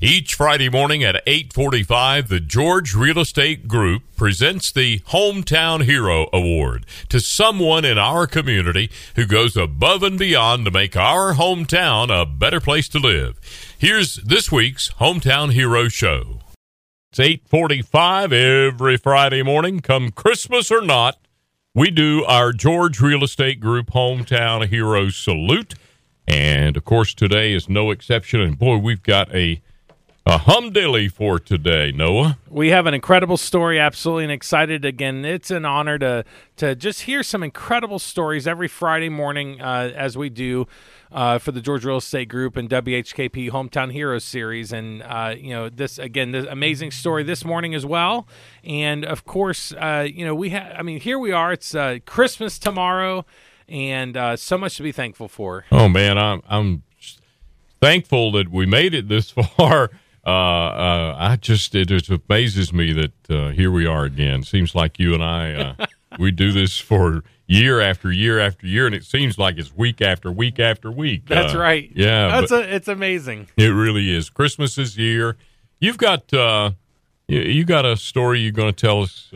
Each Friday morning at 8:45, the George Real Estate Group presents the Hometown Hero Award to someone in our community who goes above and beyond to make our hometown a better place to live. Here's this week's Hometown Hero show. It's 8:45 every Friday morning, come Christmas or not. We do our George Real Estate Group Hometown Hero salute. And of course, today is no exception. And boy, we've got a a humdilly for today, Noah. We have an incredible story, absolutely, and excited again. It's an honor to to just hear some incredible stories every Friday morning, uh, as we do uh, for the George Real Estate Group and WHKP Hometown Heroes series. And uh, you know, this again, this amazing story this morning as well. And of course, uh, you know, we have. I mean, here we are. It's uh, Christmas tomorrow, and uh, so much to be thankful for. Oh man, I'm I'm thankful that we made it this far. Uh, uh, I just it just amazes me that uh, here we are again. Seems like you and I uh, we do this for year after year after year, and it seems like it's week after week after week. That's Uh, right. Yeah, that's a, it's amazing. it really is. Christmas is here. You've got uh, you, you got a story you're going to tell us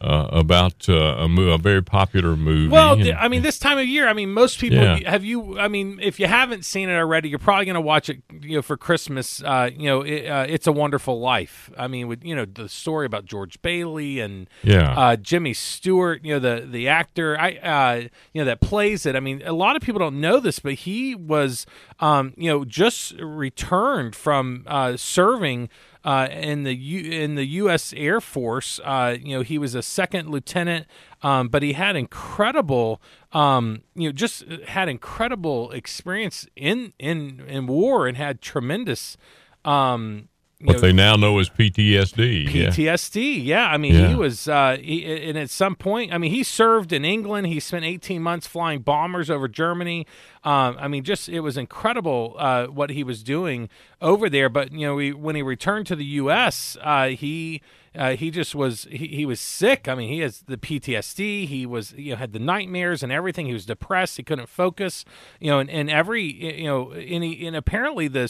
uh, about uh, a, mo- a very popular movie. Well, and- I mean, this time of year, I mean, most people Yeah. have you. I mean, if you haven't seen it already, you're probably going to watch it. You know, for Christmas. Uh, you know, it, uh, it's a Wonderful Life. I mean, with you know the story about George Bailey and Yeah. uh, Jimmy Stewart. You know, the the actor. I uh, you know that plays it. I mean, a lot of people don't know this, but he was um, you know just returned from uh, serving uh, in the U- in the U.S. Air Force. Uh, you know, he was a second lieutenant, um, but he had incredible, um, you know, just had incredible experience in in in war and had tremendous. Um, you what know, they now know as PTSD. yeah. PTSD. Yeah, I mean, Yeah. he was, uh, he, and at some point, I mean, he served in England. He spent 18 months flying bombers over Germany. Um, I mean, just it was incredible uh, what he was doing over there. But you know, when he returned to the U.S., uh, he uh, he just was he, he was sick. I mean, he has the PTSD. He was you know had the nightmares and everything. He was depressed. He couldn't focus. You know, and, and every you know, and, he, and apparently the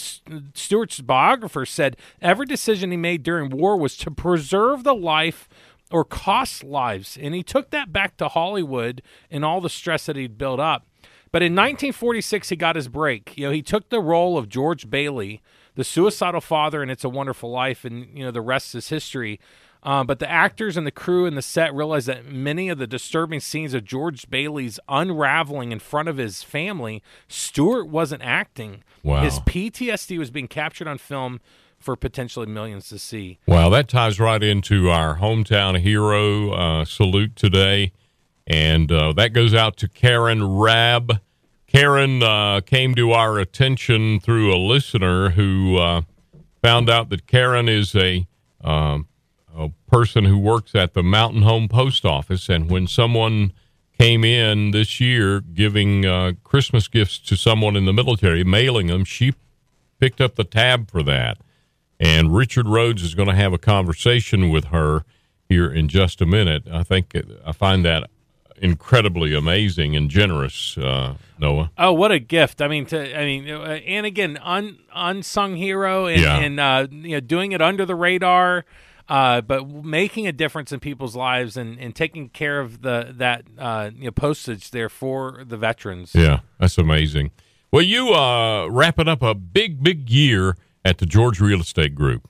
Stewart's biographer said every decision he made during war was to preserve the life or cost lives, and he took that back to Hollywood and all the stress that he'd built up. But in 1946, he got his break. You know, he took the role of George Bailey, the suicidal father in It's a Wonderful Life, and you know the rest is history. Uh, but the actors and the crew and the set realized that many of the disturbing scenes of George Bailey's unraveling in front of his family, Stewart wasn't acting. Wow. His PTSD was being captured on film for potentially millions to see. Wow, that ties right into our hometown hero uh, salute today. And uh, that goes out to Karen Rabb. Karen uh, came to our attention through a listener who uh, found out that Karen is a, um, a person who works at the Mountain Home Post Office. And when someone came in this year giving uh, Christmas gifts to someone in the military, mailing them, she picked up the tab for that. And Richard Rhodes is going to have a conversation with her here in just a minute. I think I find that incredibly amazing and generous, uh, Noah. Oh, what a gift! I mean, to I mean, uh, and again, un, unsung hero, and, Yeah. and uh, you know, doing it under the radar, uh, but making a difference in people's lives and, and taking care of the that uh, you know postage there for the veterans. Yeah, that's amazing. Well, you uh, wrapping up a big, big year at the George Real Estate Group.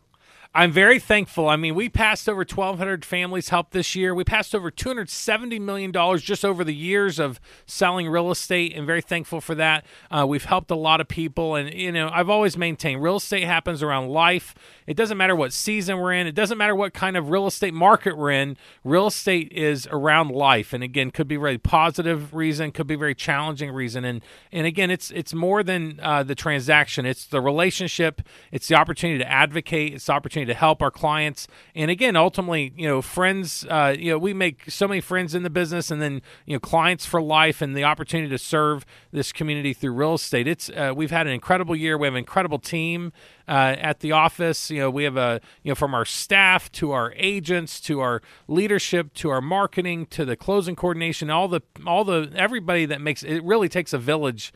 I'm very thankful. I mean, we passed over 1,200 families helped this year. We passed over 270 million dollars just over the years of selling real estate, and very thankful for that. Uh, we've helped a lot of people, and you know, I've always maintained real estate happens around life. It doesn't matter what season we're in. It doesn't matter what kind of real estate market we're in. Real estate is around life, and again, could be very positive reason, could be very challenging reason, and and again, it's it's more than uh, the transaction. It's the relationship. It's the opportunity to advocate. It's the opportunity to help our clients. And again, ultimately, you know, friends, uh, you know, we make so many friends in the business and then, you know, clients for life and the opportunity to serve this community through real estate. It's, uh, we've had an incredible year. We have an incredible team uh, at the office. You know, we have a, you know, from our staff to our agents to our leadership to our marketing to the closing coordination, all the, all the, everybody that makes it really takes a village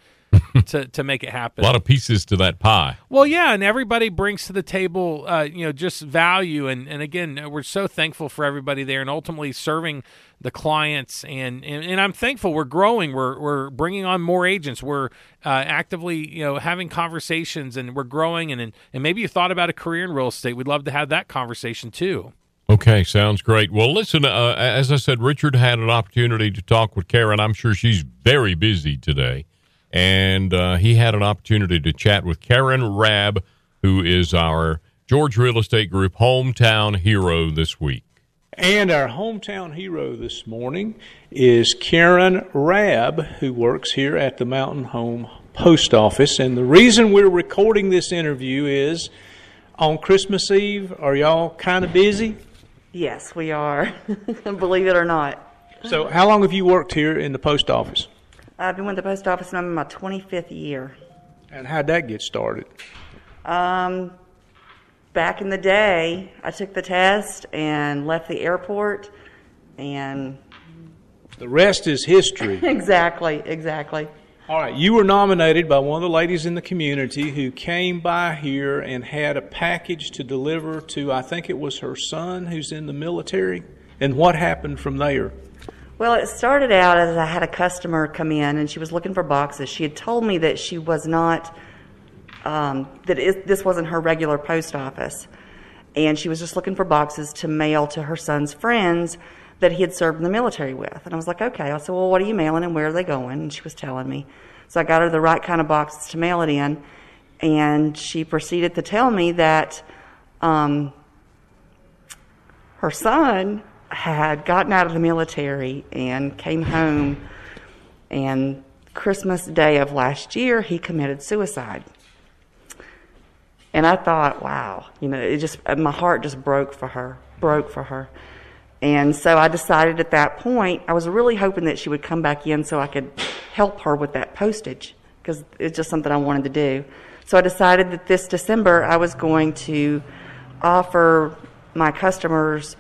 to to make it happen. A lot of pieces to that pie. Well, yeah, and everybody brings to the table, uh, you know, just value, and and again, we're so thankful for everybody there, and ultimately serving the clients, and and, and I'm thankful we're growing. We're we're bringing on more agents. We're uh, actively, you know, having conversations, and we're growing, and and and maybe you thought about a career in real estate. We'd love to have that conversation too. Okay, sounds great. Well, listen, uh, as I said, Richard had an opportunity to talk with Karen. I'm sure she's very busy today and uh, he had an opportunity to chat with Karen Rabb, who is our George Real Estate Group hometown hero this week. And our hometown hero this morning is Karen Rabb, who works here at the Mountain Home Post Office. And the reason we're recording this interview is on Christmas Eve. Are y'all kind of busy? Yes, we are. Believe it or not. So, how long have you worked here in the post office? I've been with the post office and I'm in my 25th year. And how'd that get started? Um, back in the day, I took the test and left the airport, and the rest is history. exactly, exactly. All right, you were nominated by one of the ladies in the community who came by here and had a package to deliver to, I think it was her son who's in the military. And what happened from there? Well, it started out as I had a customer come in and she was looking for boxes. She had told me that she was not, um, that it, this wasn't her regular post office. And she was just looking for boxes to mail to her son's friends that he had served in the military with. And I was like, okay. I said, well, what are you mailing and where are they going? And she was telling me. So I got her the right kind of boxes to mail it in. And she proceeded to tell me that um, her son had gotten out of the military and came home, and Christmas Day of last year, he committed suicide. And I thought, wow, you know, it just, uh, my heart just broke for her, broke for her. And so I decided at that point, I was really hoping that she would come back in so I could help her with that postage because it's just something I wanted to do. So I decided that this December I was going to offer my customers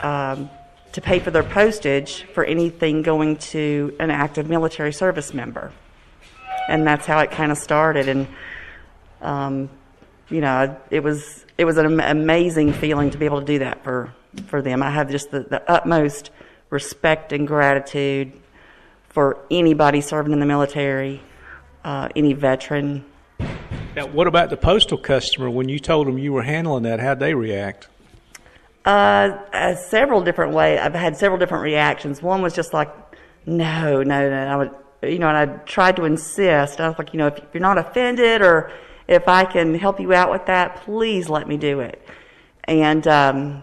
um, to pay for their postage for anything going to an active military service member. And that's how it kind of started. And, um, you know, it was, it was an amazing feeling to be able to do that for, for them. I have just the, the utmost respect and gratitude for anybody serving in the military, uh, any veteran. Now, what about the postal customer? When you told them you were handling that, how'd they react? Uh, uh, several different ways. I've had several different reactions. One was just like, no, no, no. I would, you know, and I tried to insist. I was like, you know, if you're not offended or if I can help you out with that, please let me do it. And um,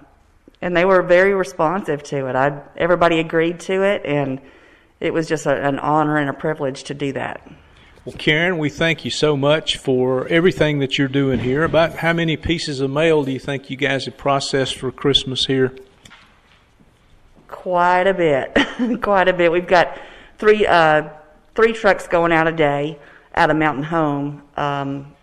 and they were very responsive to it. I everybody agreed to it, and it was just a, an honor and a privilege to do that. Well, Karen, we thank you so much for everything that you're doing here. About how many pieces of mail do you think you guys have processed for Christmas here? Quite a bit, quite a bit. We've got three uh, three trucks going out a day out of Mountain Home. Um,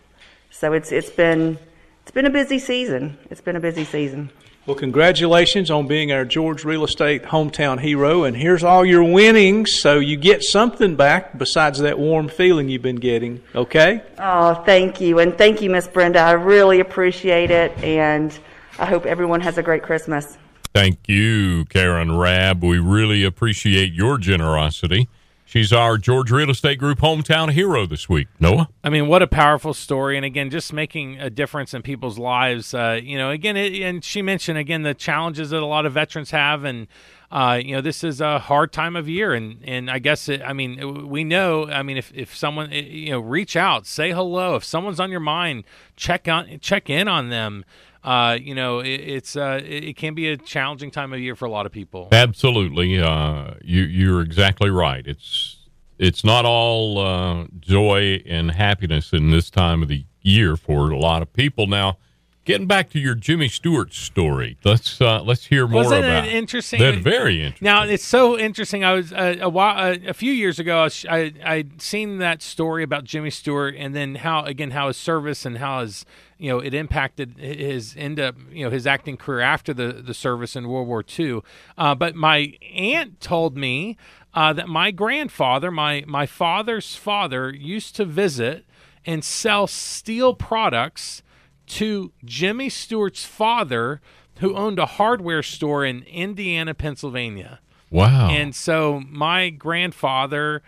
so it's it's been it's been a busy season. It's been a busy season. Well, congratulations on being our George Real Estate hometown hero. And here's all your winnings. So you get something back besides that warm feeling you've been getting. Okay? Oh, thank you. And thank you, Miss Brenda. I really appreciate it. And I hope everyone has a great Christmas. Thank you, Karen Rabb. We really appreciate your generosity. She's our George Real Estate Group hometown hero this week. Noah? I mean, what a powerful story. And again, just making a difference in people's lives. Uh, you know, again, it, and she mentioned, again, the challenges that a lot of veterans have. And, uh, you know, this is a hard time of year. And, and I guess, it, I mean, we know, I mean, if, if someone, you know, reach out, say hello. If someone's on your mind, check on, check in on them uh, you know, it, it's uh, it, can be a challenging time of year for a lot of people. Absolutely, uh, you you're exactly right. It's it's not all uh, joy and happiness in this time of the year for a lot of people. Now, getting back to your Jimmy Stewart story, let's uh, let's hear more Wasn't about it interesting? That very interesting. Now it's so interesting. I was uh, a while, uh, a few years ago. I, was, I I'd seen that story about Jimmy Stewart, and then how again how his service and how his you know it impacted his end up you know his acting career after the the service in World War II. Uh, but my aunt told me uh, that my grandfather, my my father's father, used to visit and sell steel products to Jimmy Stewart's father, who owned a hardware store in Indiana, Pennsylvania. wow. And so my grandfather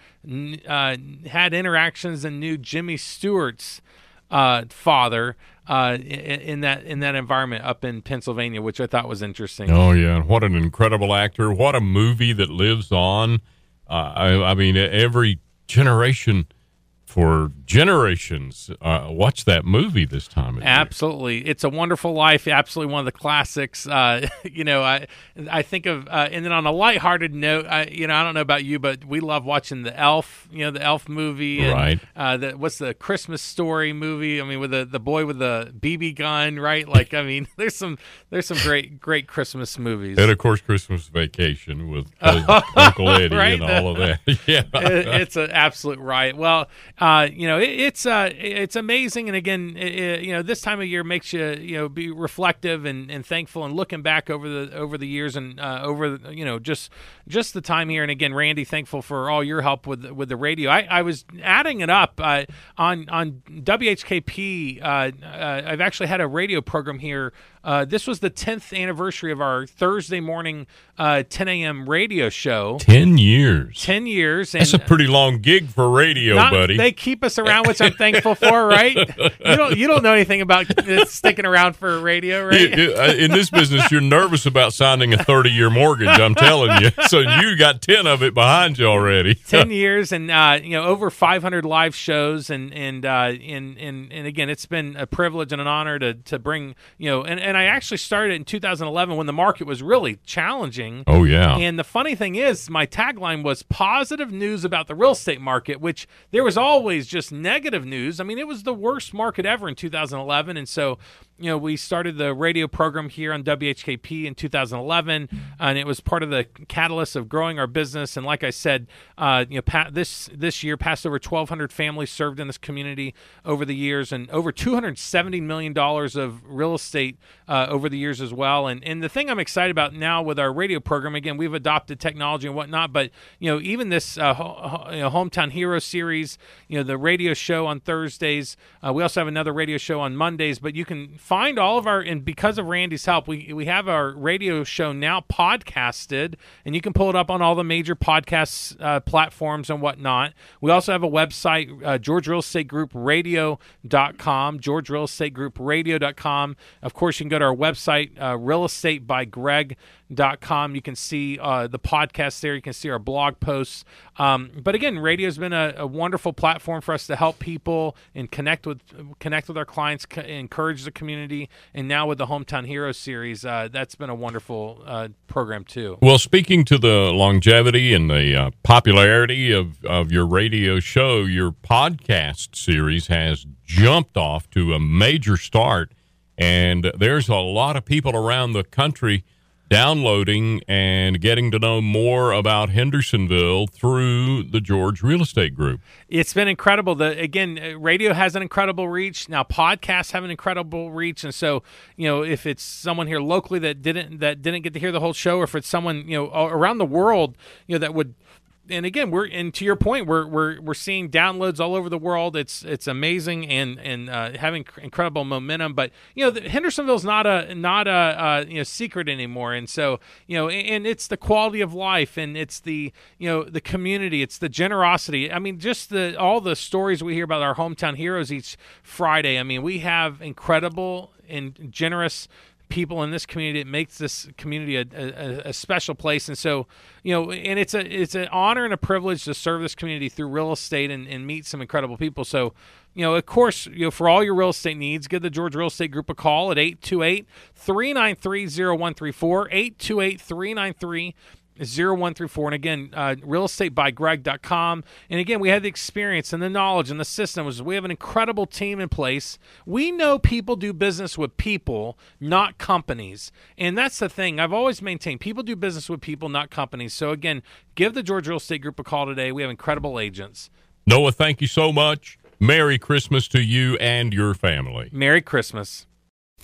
uh, had interactions and knew Jimmy Stewart's uh, father uh, in, in that in that environment up in Pennsylvania, which I thought was interesting. Oh yeah, what an incredible actor! What a movie that lives on. Uh, I, I mean, every generation for generations uh, watch that movie this time of year. Absolutely, it's a wonderful life. Absolutely, one of the classics. Uh, you know, I I think of uh, and then on a lighthearted note, I, you know, I don't know about you, but we love watching the Elf. You know, the Elf movie, and, Right. Uh, the, what's the Christmas Story movie? I mean, with the the boy with the BB gun, right? Like, I mean, there's some there's some great great Christmas movies. And of course, Christmas Vacation with Uncle Eddie Right. and all of that. yeah, It- it's an absolute riot. Well, uh, you know, it, it's uh, it's amazing, and again, it, you know, this time of year makes you you know be reflective and, and thankful, and looking back over the over the years and uh, over you know just just the time here. And again, Randy, thankful for all your help with with the radio. I, I was adding it up uh, on on WHKP. Uh, uh, I've actually had a radio program here. Uh, this was the 10th anniversary of our Thursday morning uh, 10 a.m. radio show. ten years. 10 years. And That's a pretty long gig for radio, not- buddy. They keep us around, which I'm thankful for. Right? You don't you don't know anything about uh, sticking around for radio, right? Uh, in this business, you're nervous about signing a 30 year mortgage. I'm telling you. So you got 10 of it behind you already. Ten years and uh, you know over 500 live shows and and uh, and and and again, it's been a privilege and an honor to to bring you know and, and I actually started in 2011 when the market was really challenging. Oh yeah. And the funny thing is, my tagline was positive news about the real estate market, which there was always just negative news. I mean, it was the worst market ever in 2011. And so, you know, we started the radio program here on WHKP in 2011, and it was part of the catalyst of growing our business. And like I said, uh, you know, pa- this this year passed over 1,200 families served in this community over the years, and over 270 million dollars of real estate uh, over the years as well. And and the thing I'm excited about now with our radio program, again, we've adopted technology and whatnot, but you know, even this uh, ho- you know, hometown hero series, you know, the radio show on Thursdays. Uh, we also have another radio show on Mondays, but you can find all of our and because of Randy's help, we we have our radio show now podcasted, and you can pull it up on all the major podcast uh, platforms and whatnot. We also have a website, uh, George Real Estate Group Radio.com, George Real Estate Group. Of course, you can go to our website, uh, Real Estate by Greg com. You can see uh, the podcast there. You can see our blog posts. Um, but again, radio has been a, a wonderful platform for us to help people and connect with connect with our clients, co- encourage the community. And now with the Hometown Hero series, uh, that's been a wonderful uh, program too. Well, speaking to the longevity and the uh, popularity of, of your radio show, your podcast series has jumped off to a major start. And there's a lot of people around the country downloading and getting to know more about Hendersonville through the George Real Estate Group. It's been incredible. The again, uh, radio has an incredible reach. Now podcasts have an incredible reach, and so you know if it's someone here locally that didn't that didn't get to hear the whole show, or if it's someone you know around the world, you know that would. And again, we're and to your point, we're we're we're seeing downloads all over the world. It's it's amazing and and uh, having cr- incredible momentum. But you know, the, Hendersonville's not a not a uh, you know secret anymore. And so you know, and, and it's the quality of life, and it's the you know the community, it's the generosity. I mean, just the all the stories we hear about our hometown heroes each Friday. I mean, we have incredible and generous people in this community. It makes this community a, a, a special place, and so you know, and it's a it's an honor and a privilege to serve this community through real estate and, and meet some incredible people. So. You know, of course, you know, for all your real estate needs, give the George Real Estate Group a call at 828 393 0134, 828 393 zero one through four. And again, uh, realestatebygreg.com. And again, we have the experience and the knowledge and the systems. We have an incredible team in place. We know people do business with people, not companies. And that's the thing. I've always maintained people do business with people, not companies. So again, give the George Real Estate Group a call today. We have incredible agents. Noah, thank you so much. Merry Christmas to you and your family. Merry Christmas.